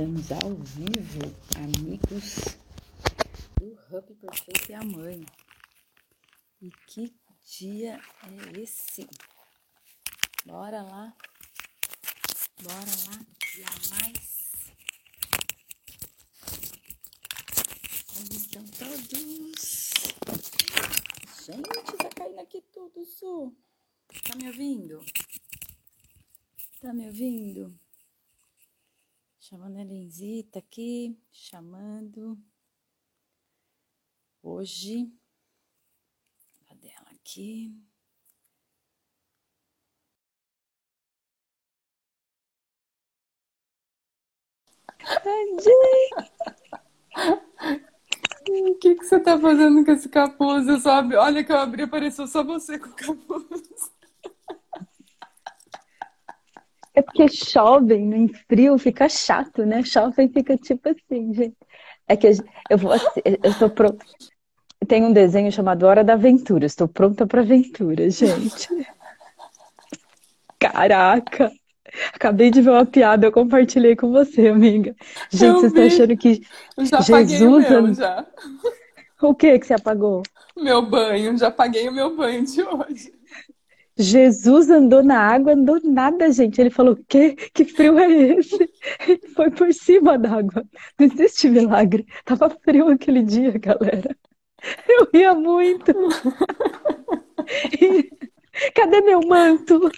Estamos ao vivo, amigos do Hub Perfeito e a Mãe. E que dia é esse? Bora lá, bora lá, dia mais. Como estão todos? Gente, tá caindo aqui tudo, Su. Tá me ouvindo? Tá me ouvindo? Chamando a Lenzita aqui, chamando. Hoje, cadê ela aqui? O que, que você tá fazendo com esse capuz? Eu só. Olha que eu abri, apareceu só você com o capuz. É porque chove no frio, fica chato, né? Chove e fica tipo assim, gente. É que eu vou assim, eu estou pronta. Tem um desenho chamado Hora da Aventura. Estou pronta para aventura, gente. Caraca! Acabei de ver uma piada, eu compartilhei com você, amiga. Gente, Eu vocês estão achando que Eu já apaguei o Jesus. meu, já. O que que você apagou? Meu banho, já paguei o meu banho de hoje. Jesus andou na água, andou nada, gente. Ele falou: que, que frio é esse? Ele foi por cima d'água. Não existe milagre. Tava frio aquele dia, galera. Eu ria muito. E, Cadê meu manto?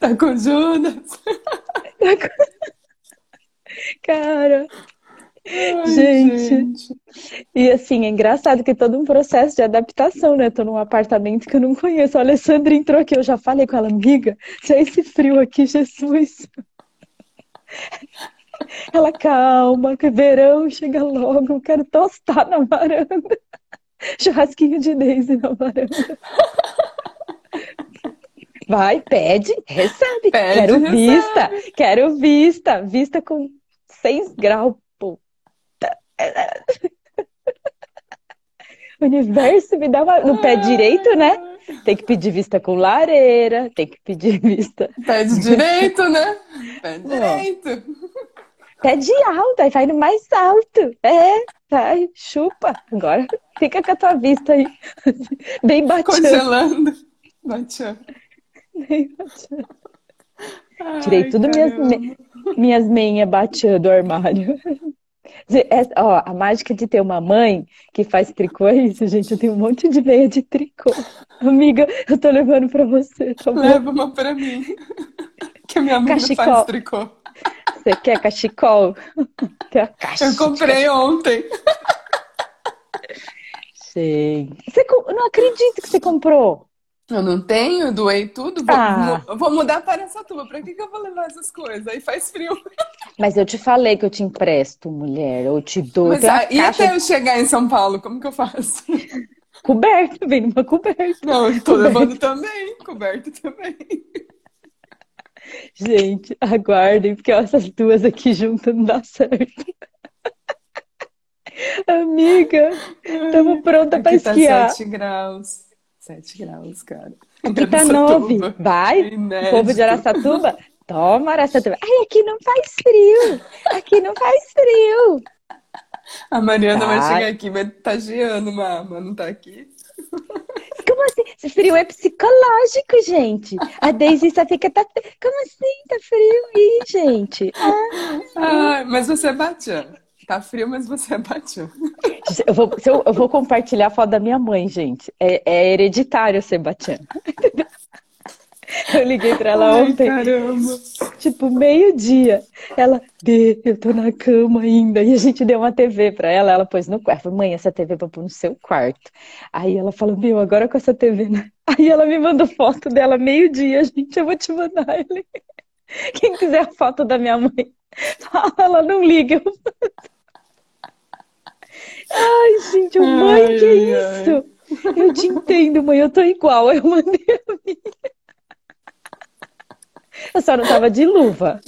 Tá com Judas? Cara, Ai, gente. gente. E assim, é engraçado que é todo um processo de adaptação, né? Tô num apartamento que eu não conheço. A Alessandra entrou aqui, eu já falei com ela, amiga, se é esse frio aqui, Jesus. Ela, calma, que verão chega logo, eu quero tostar na varanda. Churrasquinho de Daisy na varanda. Vai, pede, recebe. Pede, Quero recebe. vista, quero vista. Vista com 6 graus. O universo me dá uma... no pé direito, né? Tem que pedir vista com lareira, tem que pedir vista. Pede direito, né? Ó. direito. Pede alto, aí vai no mais alto. É, vai, chupa. Agora fica com a tua vista aí. Bem batida. Congelando. Bem batida. Tirei Ai, tudo minhas, caramba. me- minhas meinhas batidas do armário. Essa- ó, a mágica de ter uma mãe que faz tricô é isso, gente. Eu tenho um monte de meia de tricô. Amiga, eu tô levando pra você, tá? Leva uma pra mim. Que a minha mãe Cachecol. faz tricô. Você quer cachecol? Quer a Eu caixa de comprei ontem. cachecol? Você não acredito que você comprou. Eu não tenho, doei tudo. Vou, Ah. vou mudar para essa tua. Pra que, que eu vou levar essas coisas? Aí faz frio. Mas eu te falei que eu te empresto, mulher. Eu te dou. Mas ah, e até eu chegar em São Paulo, como que eu faço? coberta, vem numa coberta. Não, eu tô Coberto. levando também, coberto também. Gente, aguardem, porque essas duas aqui juntas não dá certo. Amiga, estamos pronta para tá esquiar. 7 graus. 7 graus, cara. Aqui tá Araçatuba. nove. Vai, Inédito. povo de Araçatuba. Toma, Araçatuba. Ai, aqui não faz frio. Aqui não faz frio. A Mariana vai Vai. chegar aqui, vai tá geando, mas não tá aqui. Como assim? Esse frio é psicológico, gente. A Daisy só fica. Tá... Como assim? Tá frio aí, gente? Ah, mas você é batiã. Tá frio, mas você é batiã. Eu vou, eu, eu vou compartilhar a foto da minha mãe, gente. É, é hereditário ser batiana. Eu liguei pra ela Ai, ontem, caramba. tipo, meio-dia. Ela, Bê, eu tô na cama ainda. E a gente deu uma TV pra ela, ela pôs no quarto. Mãe, essa TV é pra pôr no seu quarto. Aí ela falou, meu, agora com essa TV, né? Aí ela me mandou foto dela meio-dia, gente. Eu vou te mandar ele. Quem quiser a foto da minha mãe, fala, ela não liga. Eu. Ai, gente, mãe, que Ai, ai, isso? Eu te entendo, mãe, eu tô igual. Eu mandei a minha. Eu só não tava de luva.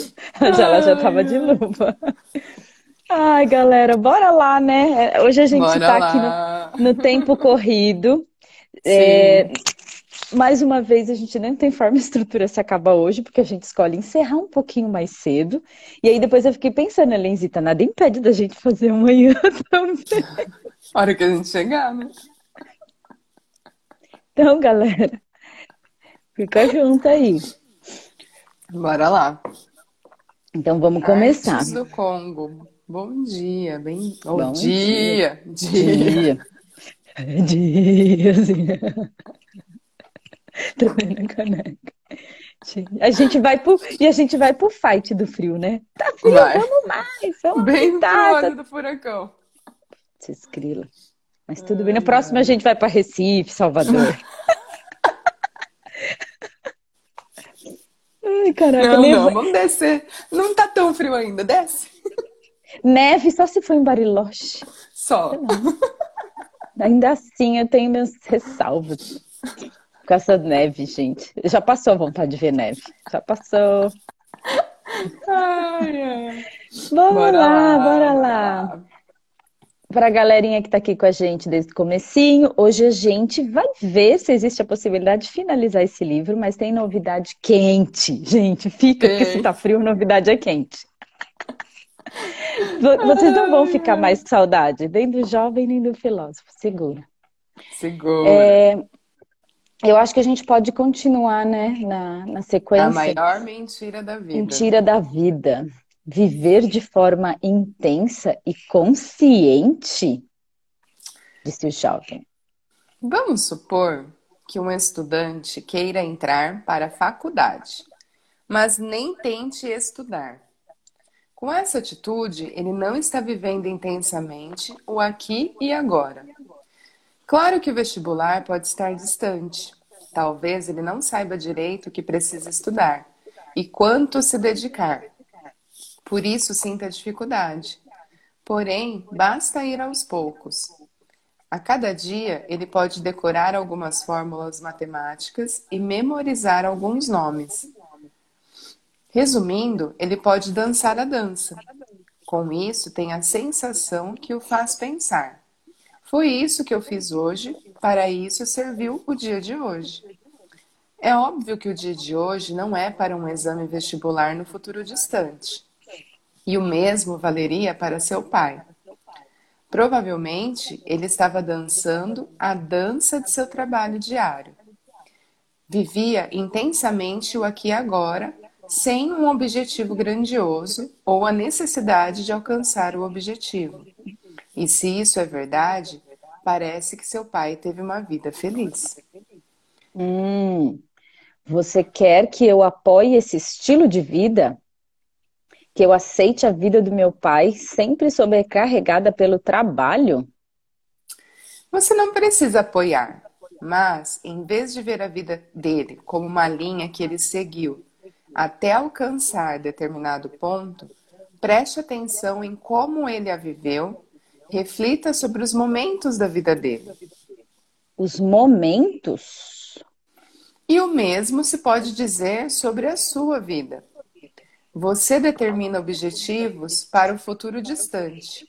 Já ela já tava de luva. Ai, galera, bora lá, né? Hoje a gente Bora tá aqui lá. no, no tempo corrido. É, mais uma vez, a gente nem tem forma e estrutura se acaba hoje, porque a gente escolhe encerrar um pouquinho mais cedo. E aí depois eu fiquei pensando, Elenzita, nada impede da gente fazer amanhã também. Hora que a gente chegar, né? Então, galera, fica junto aí. Bora lá. Então vamos começar. Artes do Congo. Bom dia, bem. Bom, Bom dia. Dia. Dia. Dia. Tremendo caneca. A gente vai pro, e a gente vai pro fight do frio, né? Tá frio, Vai. vamos mais, vamos Bem pro tá, do furacão. Se escrila. Mas tudo bem. No próximo a gente vai para Recife, Salvador. Ai, caraca, Não, nem- não, vamos descer. Não tá tão frio ainda, desce. Neve só se for em Bariloche. Só. Ainda assim, eu tenho meus ressalvas com essa neve, gente. Já passou a vontade de ver neve. Já passou. Ai, ai. Bora, lá, bora lá. Para a galerinha que está aqui com a gente desde o comecinho, hoje a gente vai ver se existe a possibilidade de finalizar esse livro, mas tem novidade quente. Gente, fica, porque se tá frio, novidade é quente. Vo- Vocês não vão ficar mais com saudade, nem do jovem, nem do filósofo, segura. Segura. É, eu acho que a gente pode continuar, né, na, na A sequência. maior mentira da vida. Mentira da vida. Viver de forma intensa e consciente, disse o jovem. Vamos supor que um estudante queira entrar para a faculdade, mas nem tente estudar. Com essa atitude, ele não está vivendo intensamente o aqui e agora. Claro que o vestibular pode estar distante. Talvez ele não saiba direito o que precisa estudar e quanto se dedicar. Por isso sinta dificuldade. Porém, basta ir aos poucos. A cada dia, ele pode decorar algumas fórmulas matemáticas e memorizar alguns nomes. Resumindo, ele pode dançar a dança. Com isso, tem a sensação que o faz pensar. Foi isso que eu fiz hoje, para isso serviu o dia de hoje. É óbvio que o dia de hoje não é para um exame vestibular no futuro distante. E o mesmo valeria para seu pai. Provavelmente ele estava dançando a dança de seu trabalho diário. Vivia intensamente o aqui e agora, sem um objetivo grandioso ou a necessidade de alcançar o objetivo. E se isso é verdade, parece que seu pai teve uma vida feliz. Hum, você quer que eu apoie esse estilo de vida? Que eu aceite a vida do meu pai sempre sobrecarregada pelo trabalho? Você não precisa apoiar, mas em vez de ver a vida dele como uma linha que ele seguiu até alcançar determinado ponto, preste atenção em como ele a viveu, reflita sobre os momentos da vida dele. Os momentos? E o mesmo se pode dizer sobre a sua vida. Você determina objetivos para o futuro distante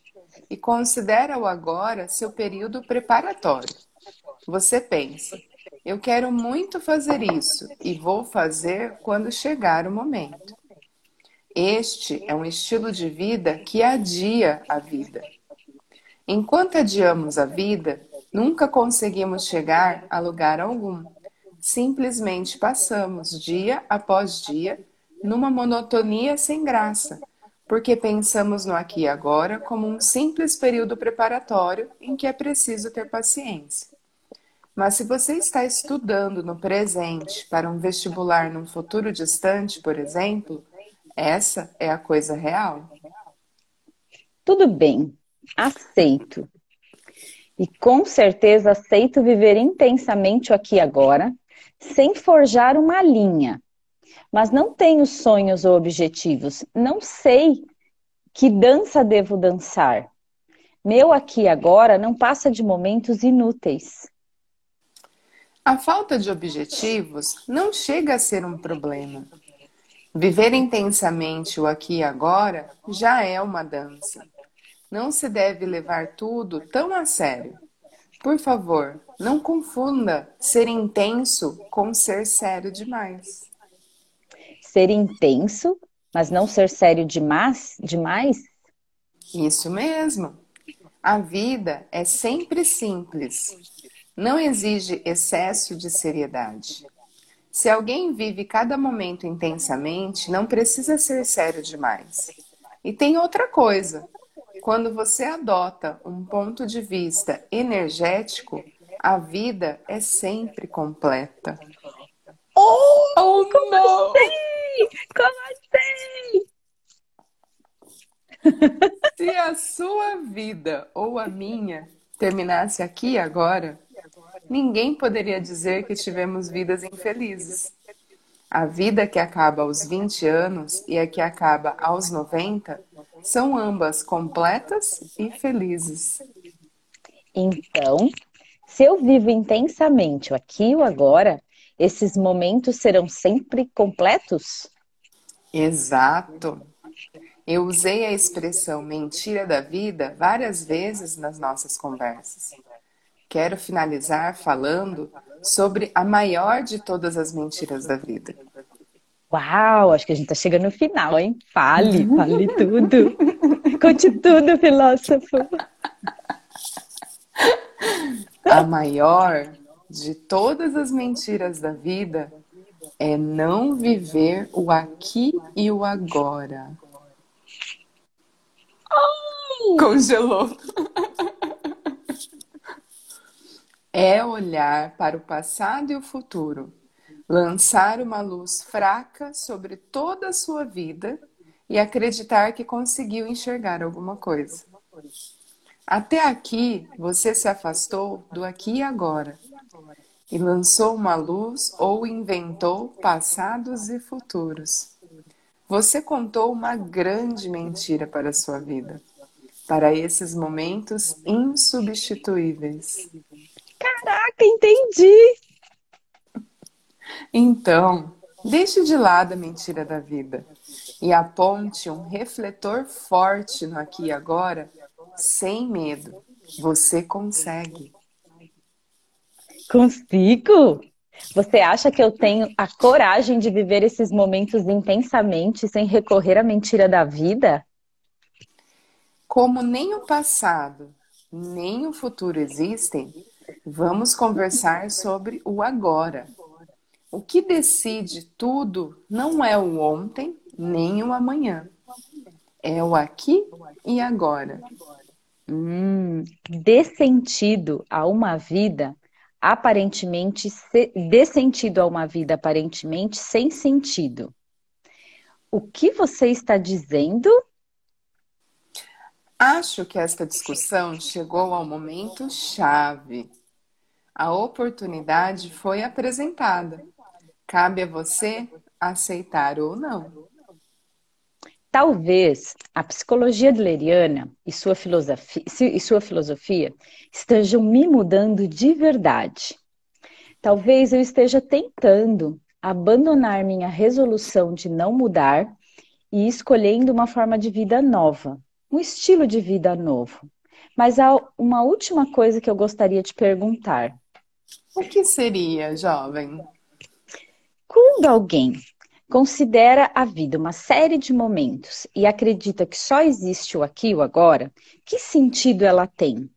e considera o agora seu período preparatório. Você pensa, eu quero muito fazer isso e vou fazer quando chegar o momento. Este é um estilo de vida que adia a vida. Enquanto adiamos a vida, nunca conseguimos chegar a lugar algum. Simplesmente passamos dia após dia numa monotonia sem graça, porque pensamos no aqui e agora como um simples período preparatório em que é preciso ter paciência. Mas se você está estudando no presente para um vestibular num futuro distante, por exemplo, essa é a coisa real. Tudo bem, aceito. E com certeza aceito viver intensamente o aqui e agora, sem forjar uma linha. Mas não tenho sonhos ou objetivos. Não sei que dança devo dançar. Meu aqui e agora não passa de momentos inúteis. A falta de objetivos não chega a ser um problema. Viver intensamente o aqui e agora já é uma dança. Não se deve levar tudo tão a sério. Por favor, não confunda ser intenso com ser sério demais. Ser intenso, mas não ser sério demais? demais? Isso mesmo. A vida é sempre simples. Não exige excesso de seriedade. Se alguém vive cada momento intensamente, não precisa ser sério demais. E tem outra coisa: quando você adota um ponto de vista energético, a vida é sempre completa. Oh, oh como não! Assim? Como assim? Se a sua vida ou a minha terminasse aqui agora, ninguém poderia dizer que tivemos vidas infelizes. A vida que acaba aos 20 anos e a que acaba aos 90 são ambas completas e felizes. Então, se eu vivo intensamente o aqui e o agora, esses momentos serão sempre completos? Exato. Eu usei a expressão mentira da vida várias vezes nas nossas conversas. Quero finalizar falando sobre a maior de todas as mentiras da vida. Uau, acho que a gente está chegando no final, hein? Fale, fale tudo. Conte tudo, filósofo. A maior de todas as mentiras da vida é não viver o aqui e o agora. Congelou. É olhar para o passado e o futuro, lançar uma luz fraca sobre toda a sua vida e acreditar que conseguiu enxergar alguma coisa. Até aqui, você se afastou do aqui e agora e lançou uma luz ou inventou passados e futuros. Você contou uma grande mentira para a sua vida, para esses momentos insubstituíveis. Caraca, entendi! Então, deixe de lado a mentira da vida e aponte um refletor forte no aqui e agora, sem medo. Você consegue. Consigo? Você acha que eu tenho a coragem de viver esses momentos intensamente sem recorrer à mentira da vida? Como nem o passado nem o futuro existem, vamos conversar sobre o agora. O que decide tudo não é o ontem nem o amanhã. É o aqui e agora. Hum, dê sentido a uma vida aparentemente dê sentido a uma vida aparentemente sem sentido. O que você está dizendo? Acho que esta discussão chegou ao momento chave. A oportunidade foi apresentada. Cabe a você aceitar ou não. Talvez a psicologia adleriana e sua filosofia, e sua filosofia estejam me mudando de verdade. Talvez eu esteja tentando abandonar minha resolução de não mudar e escolhendo uma forma de vida nova, um estilo de vida novo. Mas há uma última coisa que eu gostaria de perguntar. O que seria, jovem? Quando alguém considera a vida uma série de momentos e acredita que só existe o aqui e o agora, que sentido ela tem?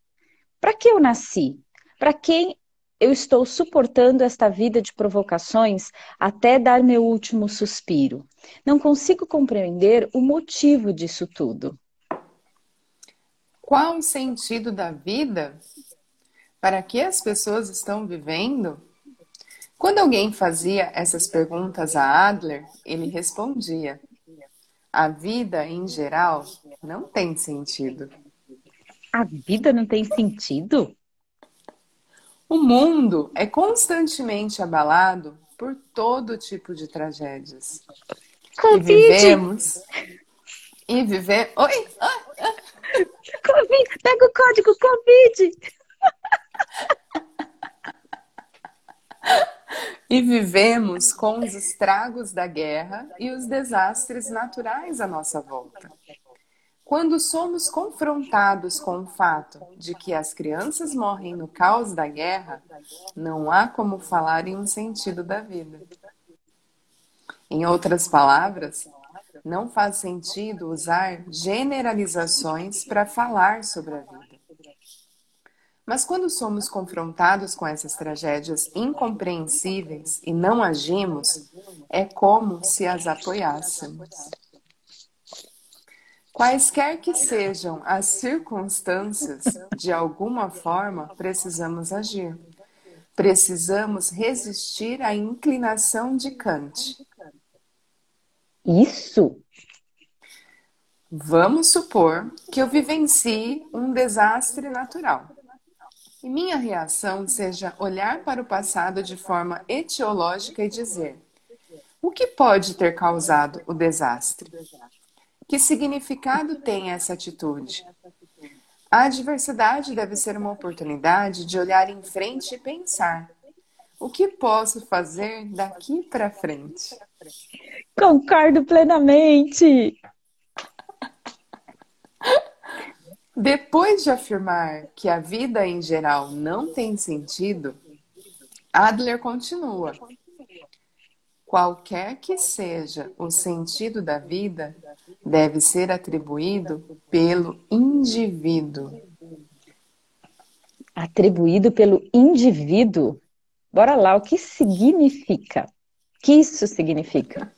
Para que eu nasci? Para quem eu estou suportando esta vida de provocações até dar meu último suspiro? Não consigo compreender o motivo disso tudo. Qual o sentido da vida? Para que as pessoas estão vivendo? Quando alguém fazia essas perguntas a Adler, ele respondia: A vida, em geral, não tem sentido. A vida não tem sentido? O mundo é constantemente abalado por todo tipo de tragédias. Covid. E vivemos. E viver. Oi! Ah, ah. Covid! Pega o código Covid! E vivemos com os estragos da guerra e os desastres naturais à nossa volta. Quando somos confrontados com o fato de que as crianças morrem no caos da guerra, não há como falar em um sentido da vida. Em outras palavras, não faz sentido usar generalizações para falar sobre a vida. Mas quando somos confrontados com essas tragédias incompreensíveis e não agimos, é como se as apoiássemos. Quaisquer que sejam as circunstâncias, de alguma forma precisamos agir. Precisamos resistir à inclinação de Kant. Isso? Vamos supor que eu vivencie um desastre natural. E minha reação seja olhar para o passado de forma etiológica e dizer: o que pode ter causado o desastre? Que significado tem essa atitude? A adversidade deve ser uma oportunidade de olhar em frente e pensar: o que posso fazer daqui para frente? Concordo plenamente. Depois de afirmar que a vida em geral não tem sentido, Adler continua: qualquer que seja o sentido da vida, deve ser atribuído pelo indivíduo. Atribuído pelo indivíduo? Bora lá, o que significa? O que isso significa?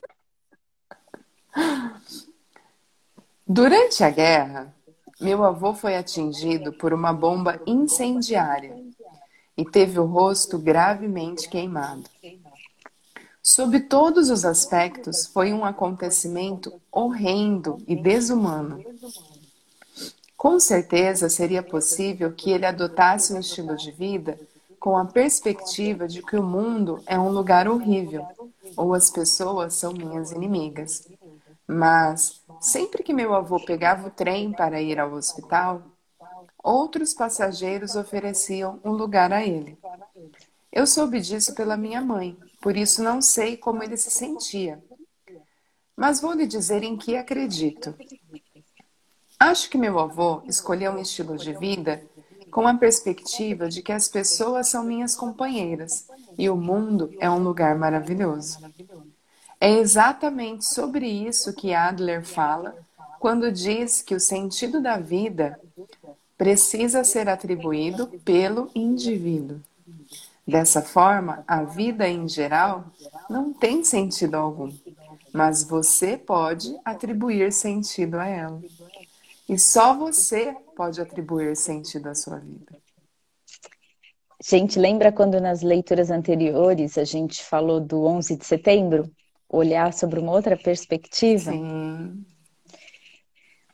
Durante a guerra, meu avô foi atingido por uma bomba incendiária e teve o rosto gravemente queimado. Sob todos os aspectos, foi um acontecimento horrendo e desumano. Com certeza seria possível que ele adotasse um estilo de vida com a perspectiva de que o mundo é um lugar horrível ou as pessoas são minhas inimigas. Mas, sempre que meu avô pegava o trem para ir ao hospital, outros passageiros ofereciam um lugar a ele. Eu soube disso pela minha mãe, por isso não sei como ele se sentia. Mas vou lhe dizer em que acredito. Acho que meu avô escolheu um estilo de vida com a perspectiva de que as pessoas são minhas companheiras e o mundo é um lugar maravilhoso. É exatamente sobre isso que Adler fala quando diz que o sentido da vida precisa ser atribuído pelo indivíduo. Dessa forma, a vida em geral não tem sentido algum, mas você pode atribuir sentido a ela. E só você pode atribuir sentido à sua vida. Gente, lembra quando nas leituras anteriores a gente falou do 11 de setembro? Olhar sobre uma outra perspectiva? Sim.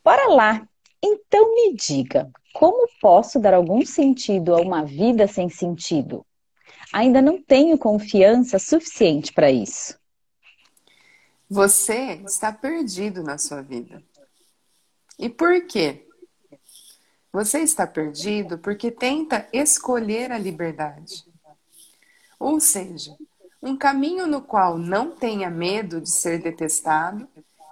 Bora lá. Então me diga, como posso dar algum sentido a uma vida sem sentido? ainda não tenho confiança suficiente para isso. Você está perdido na sua vida. E por quê? Você está perdido porque tenta escolher a liberdade. Ou seja, um caminho no qual não tenha medo de ser detestado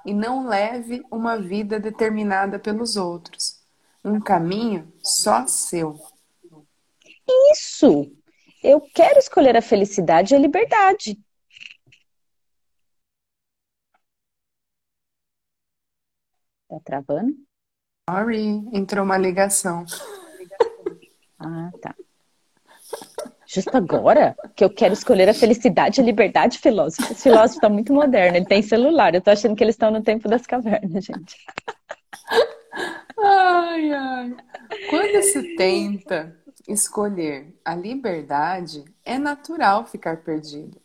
e não leve uma vida determinada pelos outros. Um caminho só seu. Isso! Eu quero escolher a felicidade e a liberdade. Tá travando? Sorry, entrou uma ligação. Ah, tá. Justo agora que eu quero escolher a felicidade e a liberdade, filósofo. Esse filósofo está muito moderno, ele tem celular. Eu tô achando que eles estão no tempo das cavernas, gente. Ai, ai. Quando se tenta escolher a liberdade, é natural ficar perdido.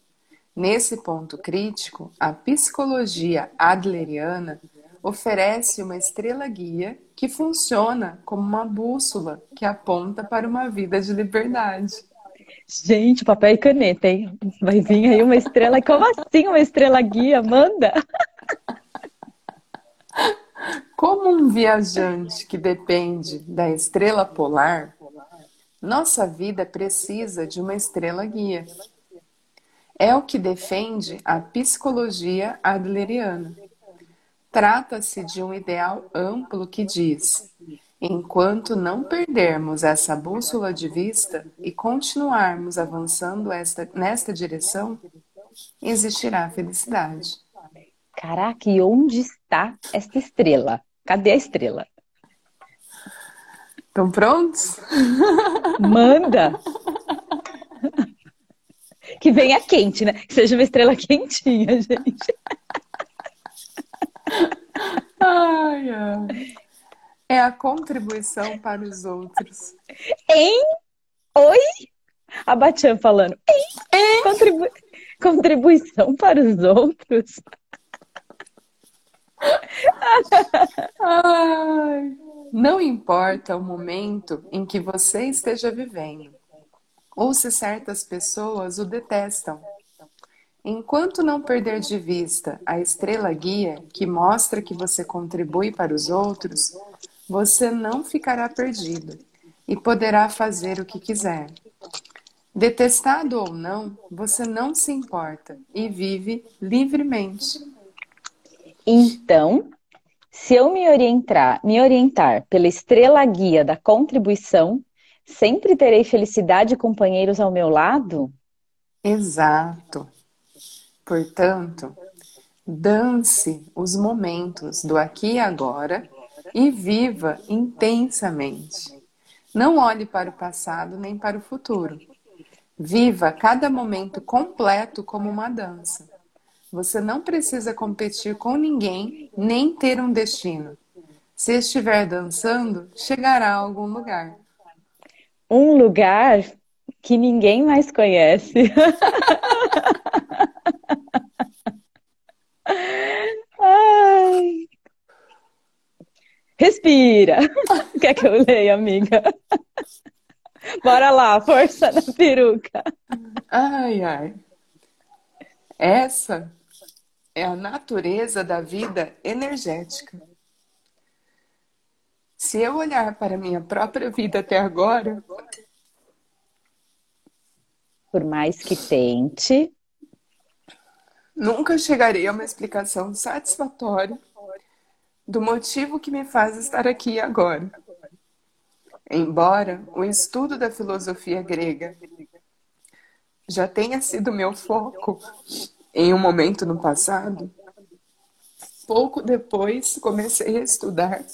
Nesse ponto crítico, a psicologia adleriana oferece uma estrela guia que funciona como uma bússola que aponta para uma vida de liberdade. Gente, papel e caneta, hein? Vai vir aí uma estrela. Como assim uma estrela guia? Manda! Como um viajante que depende da estrela polar, nossa vida precisa de uma estrela guia. É o que defende a psicologia adleriana. Trata-se de um ideal amplo que diz: enquanto não perdermos essa bússola de vista e continuarmos avançando esta, nesta direção, existirá felicidade. Caraca, e onde está esta estrela? Cadê a estrela? Estão prontos? Manda! Que venha quente, né? Que seja uma estrela quentinha, gente. Ai, ai. É a contribuição para os outros. Em? Oi? A Batian falando. Em? em? Contribu... Contribuição para os outros. Ai. Não importa o momento em que você esteja vivendo, ou se certas pessoas o detestam. Enquanto não perder de vista a estrela guia que mostra que você contribui para os outros, você não ficará perdido e poderá fazer o que quiser. Detestado ou não, você não se importa e vive livremente. Então, se eu me orientar, me orientar pela estrela guia da contribuição, sempre terei felicidade e companheiros ao meu lado? Exato. Portanto, dance os momentos do aqui e agora e viva intensamente. Não olhe para o passado nem para o futuro. Viva cada momento completo como uma dança. Você não precisa competir com ninguém, nem ter um destino. Se estiver dançando, chegará a algum lugar. Um lugar que ninguém mais conhece. Ai. Respira. Quer que eu leia, amiga? Bora lá, força na peruca. Ai, ai. Essa é a natureza da vida energética. Se eu olhar para a minha própria vida até agora. Por mais que tente, Nunca chegarei a uma explicação satisfatória do motivo que me faz estar aqui agora. Embora o estudo da filosofia grega já tenha sido meu foco em um momento no passado, pouco depois comecei a estudar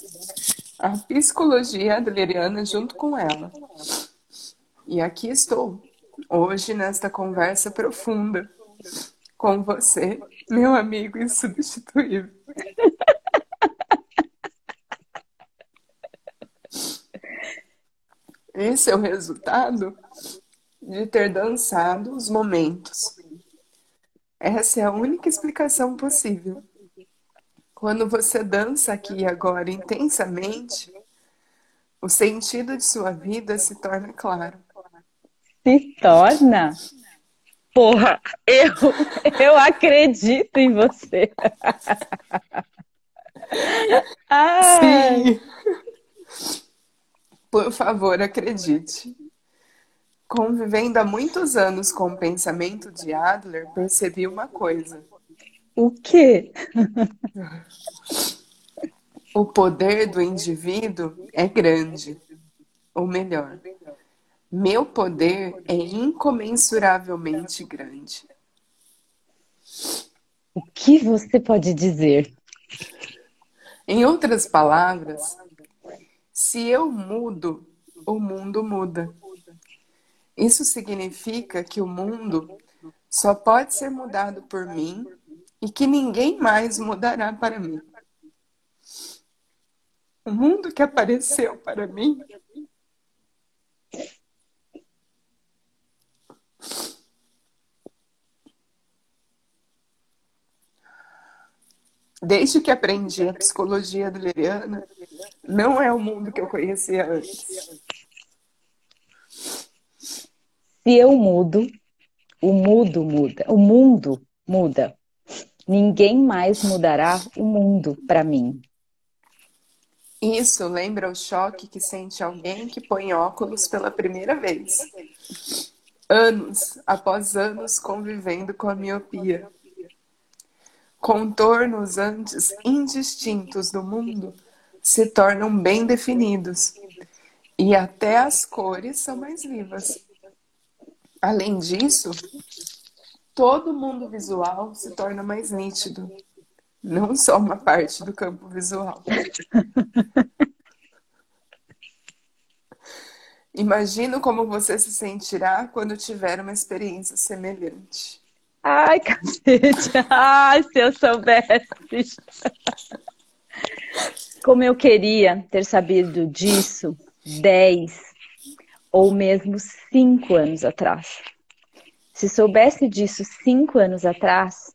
a psicologia adleriana junto com ela. E aqui estou, hoje, nesta conversa profunda com você, meu amigo insubstituível. Esse é o resultado de ter dançado os momentos. Essa é a única explicação possível. Quando você dança aqui e agora intensamente, o sentido de sua vida se torna claro. Se torna? Porra, eu, eu acredito em você. Sim. Por favor, acredite. Convivendo há muitos anos com o pensamento de Adler, percebi uma coisa. O quê? O poder do indivíduo é grande. Ou melhor, meu poder é incomensuravelmente grande. O que você pode dizer? Em outras palavras, se eu mudo, o mundo muda. Isso significa que o mundo só pode ser mudado por mim e que ninguém mais mudará para mim. O mundo que apareceu para mim Desde que aprendi a psicologia adleriana, não é o mundo que eu conhecia antes. Se eu mudo, o mundo muda. O mundo muda. Ninguém mais mudará o mundo para mim. Isso lembra o choque que sente alguém que põe óculos pela primeira vez. Anos após anos convivendo com a miopia. contornos antes indistintos do mundo se tornam bem definidos e até as cores são mais vivas. Além disso, todo o mundo visual se torna mais nítido, não só uma parte do campo visual. Imagino como você se sentirá quando tiver uma experiência semelhante. Ai, cacete! Ai, se eu soubesse! Como eu queria ter sabido disso 10 ou mesmo 5 anos atrás. Se soubesse disso 5 anos atrás,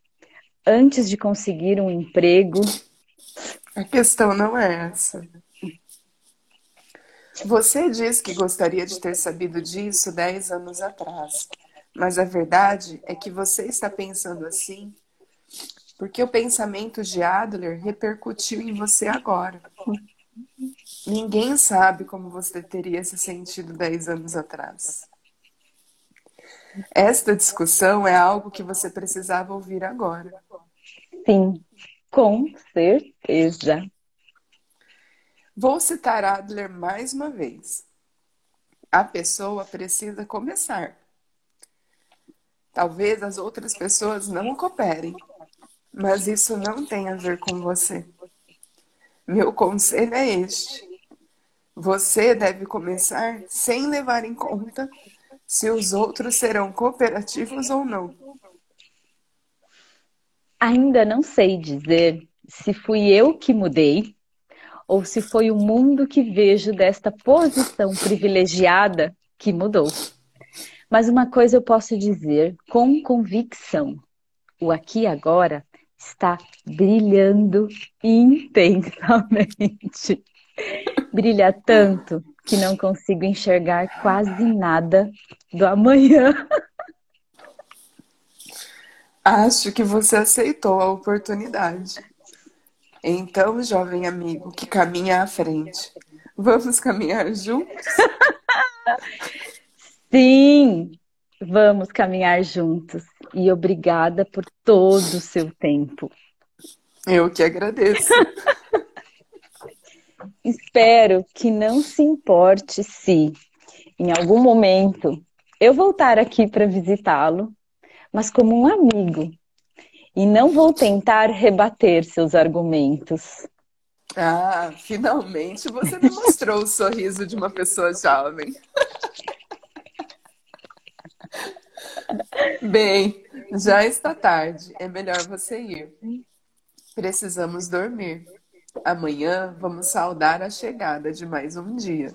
antes de conseguir um emprego. A questão não é essa. Você diz que gostaria de ter sabido disso 10 anos atrás, mas a verdade é que você está pensando assim porque o pensamento de Adler repercutiu em você agora. Ninguém sabe como você teria se sentido 10 anos atrás. Esta discussão é algo que você precisava ouvir agora. Sim, com certeza. Vou citar Adler mais uma vez. A pessoa precisa começar. Talvez as outras pessoas não cooperem, mas isso não tem a ver com você. Meu conselho é este. Você deve começar sem levar em conta se os outros serão cooperativos ou não. Ainda não sei dizer se fui eu que mudei ou se foi o mundo que vejo desta posição privilegiada que mudou. Mas uma coisa eu posso dizer com convicção: o aqui e agora está brilhando intensamente. Brilha tanto que não consigo enxergar quase nada do amanhã. Acho que você aceitou a oportunidade. Então, jovem amigo que caminha à frente, vamos caminhar juntos? Sim, vamos caminhar juntos. E obrigada por todo o seu tempo. Eu que agradeço. Espero que não se importe se, em algum momento, eu voltar aqui para visitá-lo, mas como um amigo, e não vou tentar rebater seus argumentos. Ah, finalmente você demonstrou o sorriso de uma pessoa jovem. Bem, já está tarde, é melhor você ir. Precisamos dormir. Amanhã vamos saudar a chegada de mais um dia.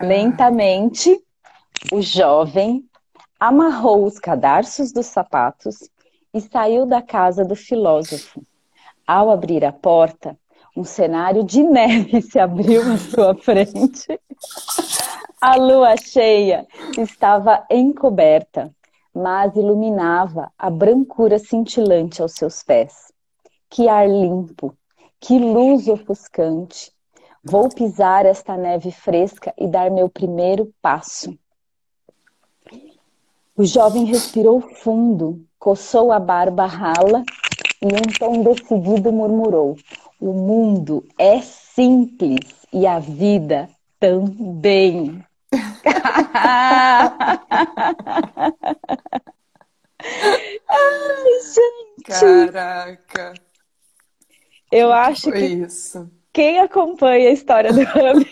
Lentamente, o jovem amarrou os cadarços dos sapatos e saiu da casa do filósofo. Ao abrir a porta, um cenário de neve se abriu à sua frente. A lua cheia estava encoberta mas iluminava a brancura cintilante aos seus pés. Que ar limpo, que luz ofuscante. Vou pisar esta neve fresca e dar meu primeiro passo. O jovem respirou fundo, coçou a barba rala e em tom decidido murmurou: O mundo é simples e a vida também. Ai, gente. Caraca. Eu que acho que, isso? quem acompanha a história do Hub.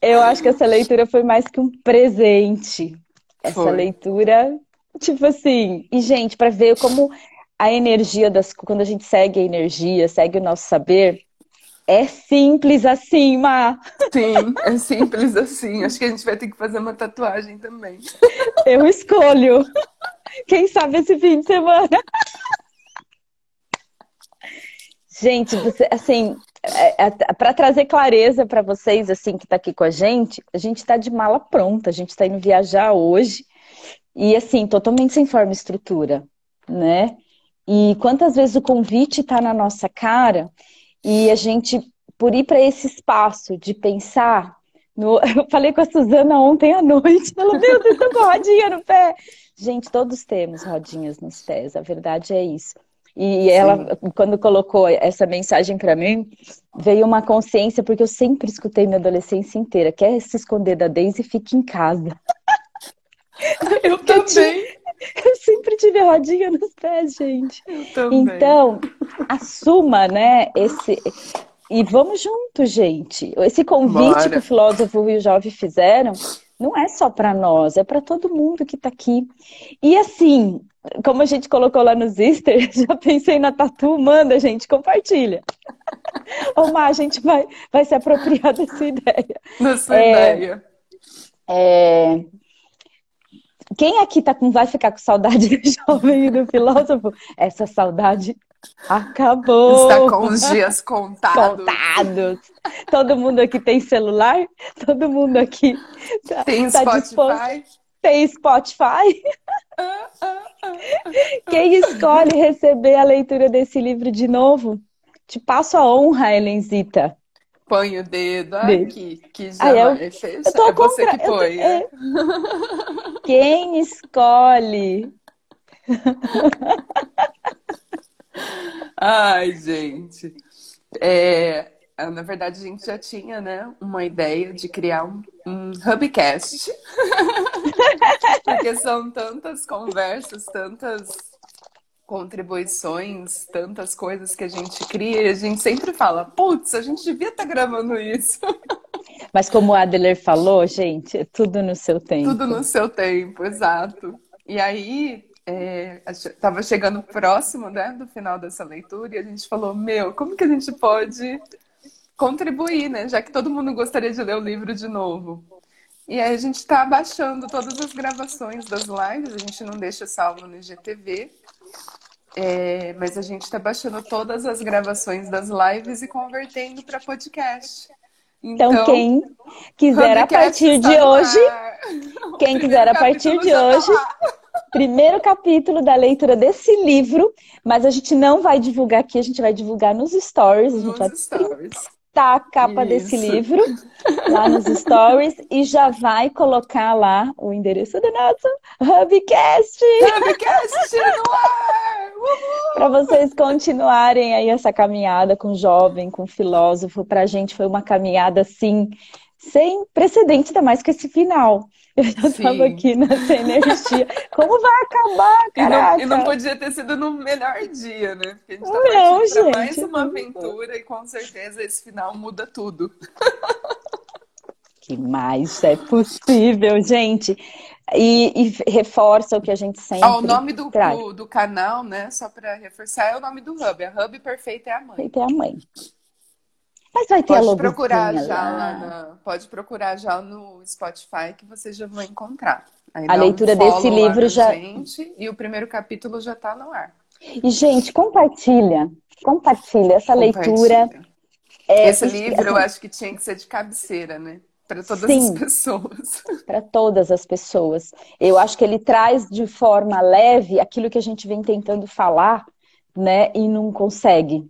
Eu acho que essa leitura foi mais que um presente. Essa foi. leitura, tipo assim, e gente, para ver como a energia das quando a gente segue a energia, segue o nosso saber, é simples assim, Ma. Sim, é simples assim. Acho que a gente vai ter que fazer uma tatuagem também. Eu escolho. Quem sabe esse fim de semana. Gente, você, assim, é, é, para trazer clareza para vocês, assim, que está aqui com a gente, a gente está de mala pronta, a gente está indo viajar hoje e, assim, totalmente sem forma e estrutura, né? E quantas vezes o convite está na nossa cara e a gente, por ir para esse espaço de pensar No, eu falei com a Suzana ontem à noite. Ela, meu Deus, tô com rodinha no pé. Gente, todos temos rodinhas nos pés. A verdade é isso. E ela, Sim. quando colocou essa mensagem para mim, veio uma consciência, porque eu sempre escutei minha adolescência inteira: quer se esconder da Daisy, fique em casa. Eu também. Eu sempre tive rodinha nos pés, gente. Então, assuma, né, esse. E vamos junto, gente. Esse convite Bora. que o filósofo e o jovem fizeram não é só para nós, é para todo mundo que está aqui. E assim, como a gente colocou lá nos Easter, já pensei na tatu, manda, gente, compartilha. Má, a gente vai, vai se apropriar dessa ideia. Dessa é, ideia. É, quem aqui tá com, vai ficar com saudade do jovem e do filósofo? Essa saudade acabou. Está com os dias contados. Contados. Todo mundo aqui tem celular? Todo mundo aqui tá, tem tá Spotify? Disposto? Tem Spotify? Quem escolhe receber a leitura desse livro de novo? Te passo a honra, Helenzita. Põe o dedo aqui, que já eu, vai fechar. Eu tô é você que põe. Eu, é. Quem escolhe? Ai, gente. É, na verdade, a gente já tinha, né, uma ideia de criar um, um hubcast. Porque são tantas conversas, tantas contribuições, tantas coisas que a gente cria, e a gente sempre fala, putz, a gente devia estar tá gravando isso. Mas como o Adler falou, gente, é tudo no seu tempo. Tudo no seu tempo, exato. E aí, estava é, chegando próximo né, do final dessa leitura e a gente falou, meu, como que a gente pode contribuir, né? Já que todo mundo gostaria de ler o livro de novo. E aí a gente está baixando todas as gravações das lives, a gente não deixa salvo no IGTV. É, mas a gente está baixando todas as gravações das lives e convertendo para podcast. Então, então, quem quiser a partir de hoje, quem quiser a partir de tá hoje, primeiro capítulo da leitura desse livro, mas a gente não vai divulgar aqui, a gente vai divulgar nos stories, a gente nos vai stories a capa Isso. desse livro lá nos stories e já vai colocar lá o endereço do nosso Hubcast. Hubcast no ar! Para vocês continuarem aí essa caminhada com o jovem, com o filósofo. Para a gente foi uma caminhada assim sem precedentes, ainda mais com esse final. Eu já estava aqui nessa energia. Como vai acabar? E não, e não, podia ter sido no melhor dia, né? Porque a gente tá não, gente, mais uma aventura e com certeza esse final muda tudo. Que mais é possível, gente. E, e, reforça o que a gente sempre ah, o nome do, do, do, canal, né? Só para reforçar, é o nome do Hub. A Hub Perfeita é a mãe. Perfeita é a mãe. Mas vai ter pode a procurar já lá. Na, pode procurar já no Spotify que você já vai encontrar. Aí a leitura um desse livro já gente, e o primeiro capítulo já está no ar. E gente, compartilha, compartilha essa compartilha. leitura. É, Esse livro eu acho que tinha que ser de cabeceira, né? Para todas Sim, as pessoas. Para todas as pessoas. Eu acho que ele traz de forma leve aquilo que a gente vem tentando falar, né? E não consegue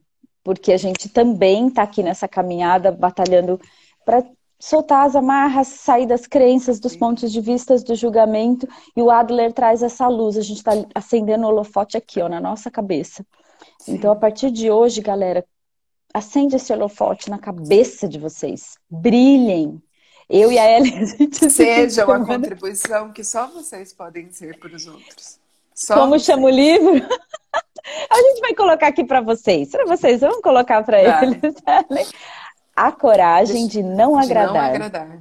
porque a gente também está aqui nessa caminhada batalhando para soltar as amarras, sair das crenças, dos pontos de vista, do julgamento, e o Adler traz essa luz, a gente está acendendo o holofote aqui, ó, na nossa cabeça. Sim. Então, a partir de hoje, galera, acende esse holofote na cabeça de vocês, brilhem. Eu e a Ellen, a gente Seja uma contribuição que só vocês podem ser para os outros. Só Como vocês. chama o livro? A gente vai colocar aqui para vocês. Para vocês, vamos colocar para eles. A coragem de não agradar. De não agradar.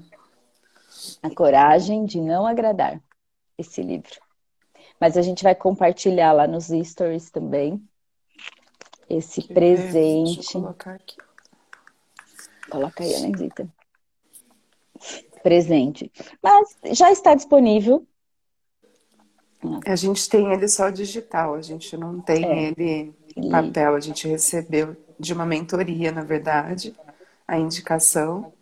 A coragem de não agradar. Esse livro. Mas a gente vai compartilhar lá nos stories também. Esse presente. Deixa eu colocar aqui. Coloca aí, Anandita. Presente. Mas já está disponível a gente tem ele só digital, a gente não tem é. ele em papel. A gente recebeu de uma mentoria, na verdade, a indicação.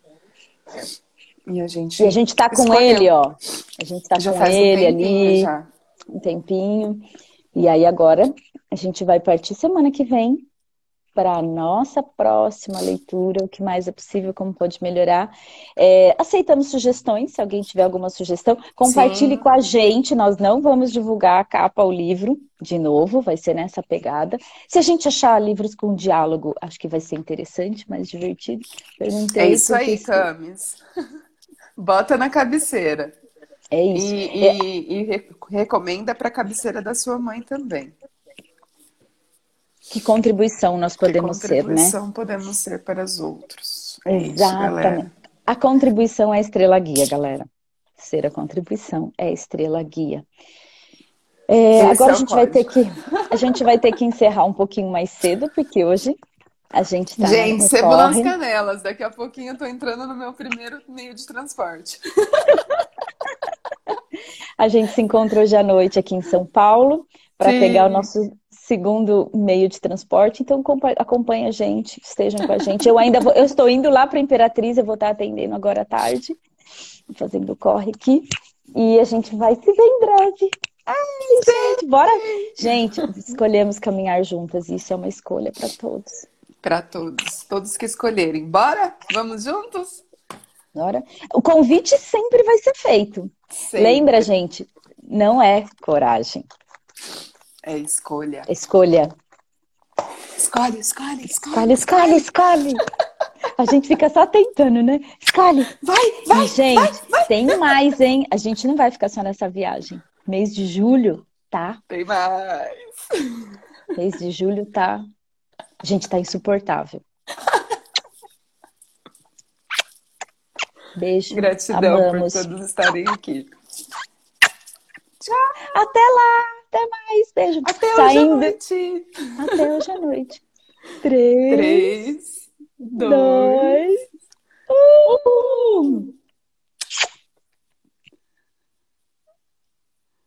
E a gente. E a gente tá com ele, ó. A gente tá já com ele um ali. Já. Um tempinho. E aí agora a gente vai partir semana que vem para a nossa próxima leitura, o que mais é possível, como pode melhorar. É, aceitamos sugestões, se alguém tiver alguma sugestão, compartilhe Sim. com a gente. Nós não vamos divulgar a capa ao livro, de novo, vai ser nessa pegada. Se a gente achar livros com diálogo, acho que vai ser interessante, mais divertido. Perguntei é isso aí, Camis. Bota na cabeceira. É isso. E, é... e, e recomenda para a cabeceira da sua mãe também. Que contribuição nós podemos ser, né? Contribuição podemos ser para os outros. É Exatamente. Isso, a contribuição é a estrela guia, galera. Ser a contribuição é a estrela guia. É, agora é a gente vai ter que a gente vai ter que encerrar um pouquinho mais cedo, porque hoje a gente tá Gente, cebo nas canelas. Daqui a pouquinho eu tô entrando no meu primeiro meio de transporte. a gente se encontrou hoje à noite aqui em São Paulo para pegar o nosso segundo meio de transporte, então acompanha a gente, estejam com a gente. Eu ainda vou, eu estou indo lá para Imperatriz, eu vou estar atendendo agora à tarde, fazendo corre aqui, e a gente vai se ver em breve. Ai, gente, bora! Gente, escolhemos caminhar juntas, isso é uma escolha para todos. Para todos, todos que escolherem. Bora? Vamos juntos? Bora. O convite sempre vai ser feito. Sempre. Lembra, gente, não é coragem. É escolha. Escolha. Escolhe, escolhe, escolhe. Escolhe, escolhe, escolhe. A gente fica só tentando, né? Escolhe. Vai, vai, gente, vai, vai. tem mais, hein? A gente não vai ficar só nessa viagem. Mês de julho, tá? Tem mais. Mês de julho tá. A gente tá insuportável. Beijo. Gratidão Amamos. por todos estarem aqui. Tchau. Até lá. Até mais. Beijo. Até Saindo. hoje à noite. Até hoje à noite. Três. Três. Dois. dois um.